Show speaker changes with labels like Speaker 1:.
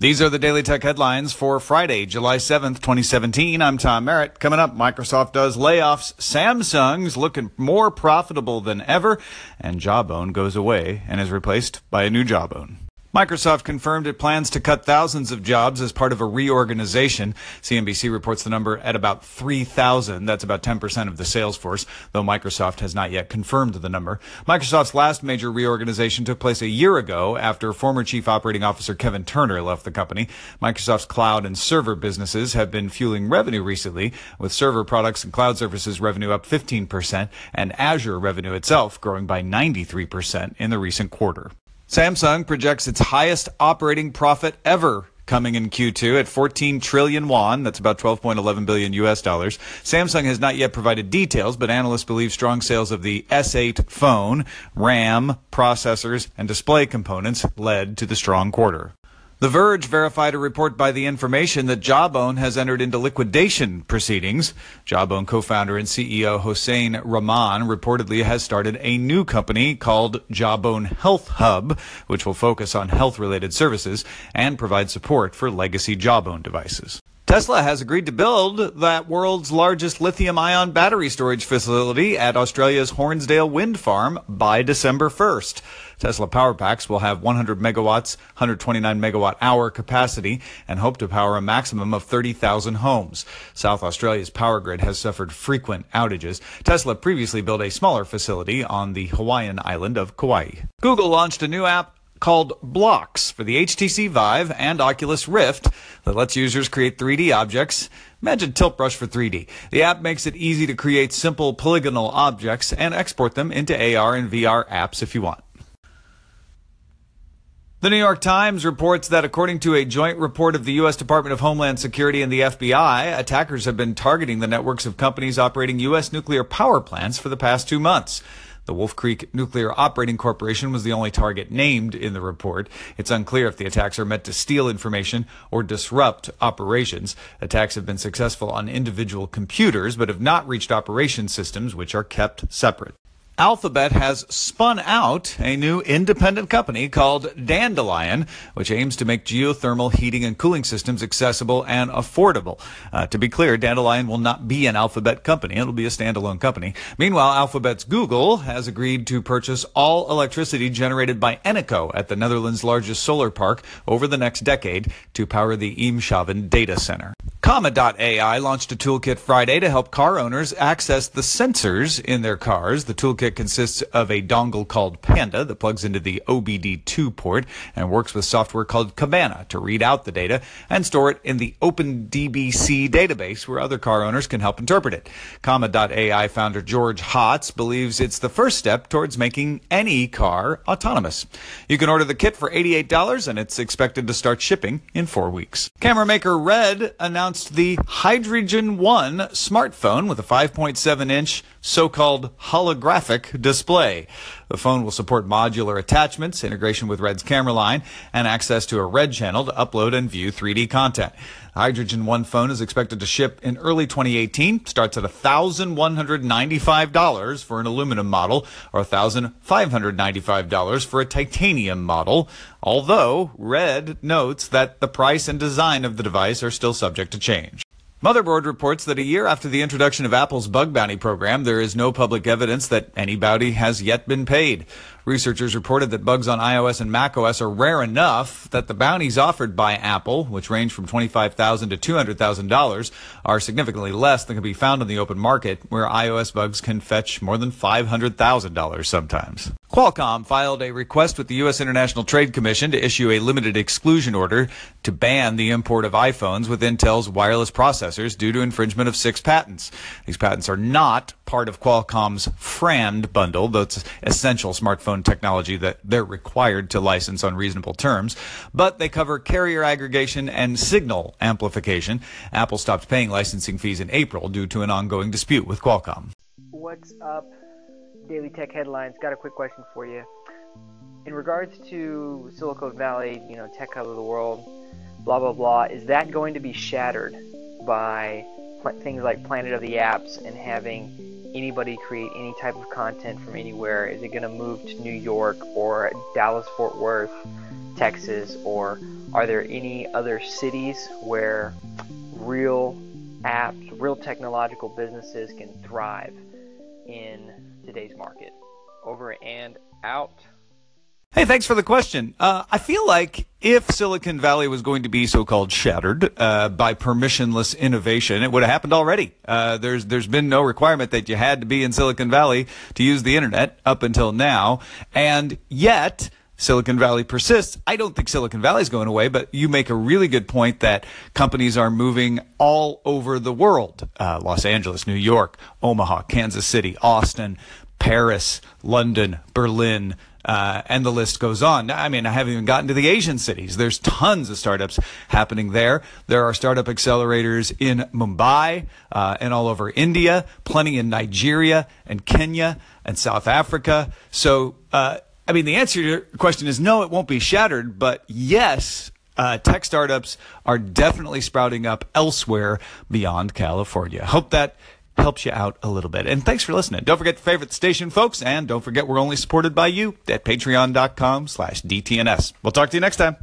Speaker 1: These are the Daily Tech headlines for Friday, July 7th, 2017. I'm Tom Merritt. Coming up, Microsoft does layoffs, Samsung's looking more profitable than ever, and Jawbone goes away and is replaced by a new Jawbone. Microsoft confirmed it plans to cut thousands of jobs as part of a reorganization. CNBC reports the number at about 3,000. That's about 10% of the sales force, though Microsoft has not yet confirmed the number. Microsoft's last major reorganization took place a year ago after former Chief Operating Officer Kevin Turner left the company. Microsoft's cloud and server businesses have been fueling revenue recently, with server products and cloud services revenue up 15% and Azure revenue itself growing by 93% in the recent quarter. Samsung projects its highest operating profit ever coming in Q2 at 14 trillion won. That's about 12.11 billion US dollars. Samsung has not yet provided details, but analysts believe strong sales of the S8 phone, RAM, processors, and display components led to the strong quarter. The Verge verified a report by The Information that Jawbone has entered into liquidation proceedings. Jawbone co-founder and CEO Hosain Rahman reportedly has started a new company called Jawbone Health Hub, which will focus on health-related services and provide support for legacy Jawbone devices. Tesla has agreed to build that world's largest lithium ion battery storage facility at Australia's Hornsdale Wind Farm by December 1st. Tesla power packs will have 100 megawatts, 129 megawatt hour capacity and hope to power a maximum of 30,000 homes. South Australia's power grid has suffered frequent outages. Tesla previously built a smaller facility on the Hawaiian island of Kauai. Google launched a new app called Blocks for the HTC Vive and Oculus Rift that lets users create 3D objects. Imagine Tilt Brush for 3D. The app makes it easy to create simple polygonal objects and export them into AR and VR apps if you want. The New York Times reports that according to a joint report of the U.S. Department of Homeland Security and the FBI, attackers have been targeting the networks of companies operating U.S. nuclear power plants for the past two months. The Wolf Creek Nuclear Operating Corporation was the only target named in the report. It's unclear if the attacks are meant to steal information or disrupt operations. Attacks have been successful on individual computers, but have not reached operation systems, which are kept separate. Alphabet has spun out a new independent company called Dandelion, which aims to make geothermal heating and cooling systems accessible and affordable. Uh, to be clear, Dandelion will not be an Alphabet company. It'll be a standalone company. Meanwhile, Alphabet's Google has agreed to purchase all electricity generated by Eneco at the Netherlands' largest solar park over the next decade to power the Eemshaven data center. Comma.ai launched a toolkit Friday to help car owners access the sensors in their cars. The toolkit consists of a dongle called Panda that plugs into the OBD2 port and works with software called Cabana to read out the data and store it in the OpenDBC database where other car owners can help interpret it. Comma.ai founder George Hotz believes it's the first step towards making any car autonomous. You can order the kit for $88 and it's expected to start shipping in four weeks. Camera maker Red announced the Hydrogen One smartphone with a 5.7 inch so-called holographic display. The phone will support modular attachments, integration with Red's camera line, and access to a Red channel to upload and view 3D content. Hydrogen One phone is expected to ship in early 2018. Starts at $1,195 for an aluminum model or $1,595 for a titanium model. Although Red notes that the price and design of the device are still subject to change. Motherboard reports that a year after the introduction of Apple's bug bounty program, there is no public evidence that any bounty has yet been paid. Researchers reported that bugs on iOS and macOS are rare enough that the bounties offered by Apple, which range from 25,000 to $200,000, are significantly less than can be found on the open market, where iOS bugs can fetch more than $500,000 sometimes. Qualcomm filed a request with the U.S. International Trade Commission to issue a limited exclusion order to ban the import of iPhones with Intel's wireless processors due to infringement of six patents. These patents are not part of Qualcomm's FRAND bundle, that's essential smartphone technology that they're required to license on reasonable terms, but they cover carrier aggregation and signal amplification. Apple stopped paying licensing fees in April due to an ongoing dispute with Qualcomm.
Speaker 2: What's up? Daily Tech Headlines. Got a quick question for you. In regards to Silicon Valley, you know, tech hub of the world, blah blah blah, is that going to be shattered by things like Planet of the Apps and having anybody create any type of content from anywhere? Is it going to move to New York or Dallas Fort Worth, Texas, or are there any other cities where real apps, real technological businesses can thrive in today's market? Over and out.
Speaker 1: Hey, thanks for the question. Uh, I feel like if Silicon Valley was going to be so-called shattered uh, by permissionless innovation, it would have happened already. Uh, there's there's been no requirement that you had to be in Silicon Valley to use the internet up until now, and yet. Silicon Valley persists. I don't think Silicon Valley is going away, but you make a really good point that companies are moving all over the world. Uh, Los Angeles, New York, Omaha, Kansas City, Austin, Paris, London, Berlin, uh, and the list goes on. I mean, I haven't even gotten to the Asian cities. There's tons of startups happening there. There are startup accelerators in Mumbai uh, and all over India, plenty in Nigeria and Kenya and South Africa. So, uh, I mean, the answer to your question is no, it won't be shattered, but yes, uh, tech startups are definitely sprouting up elsewhere beyond California. Hope that helps you out a little bit. And thanks for listening. Don't forget to favorite station, folks. And don't forget we're only supported by you at patreon.com slash DTNS. We'll talk to you next time.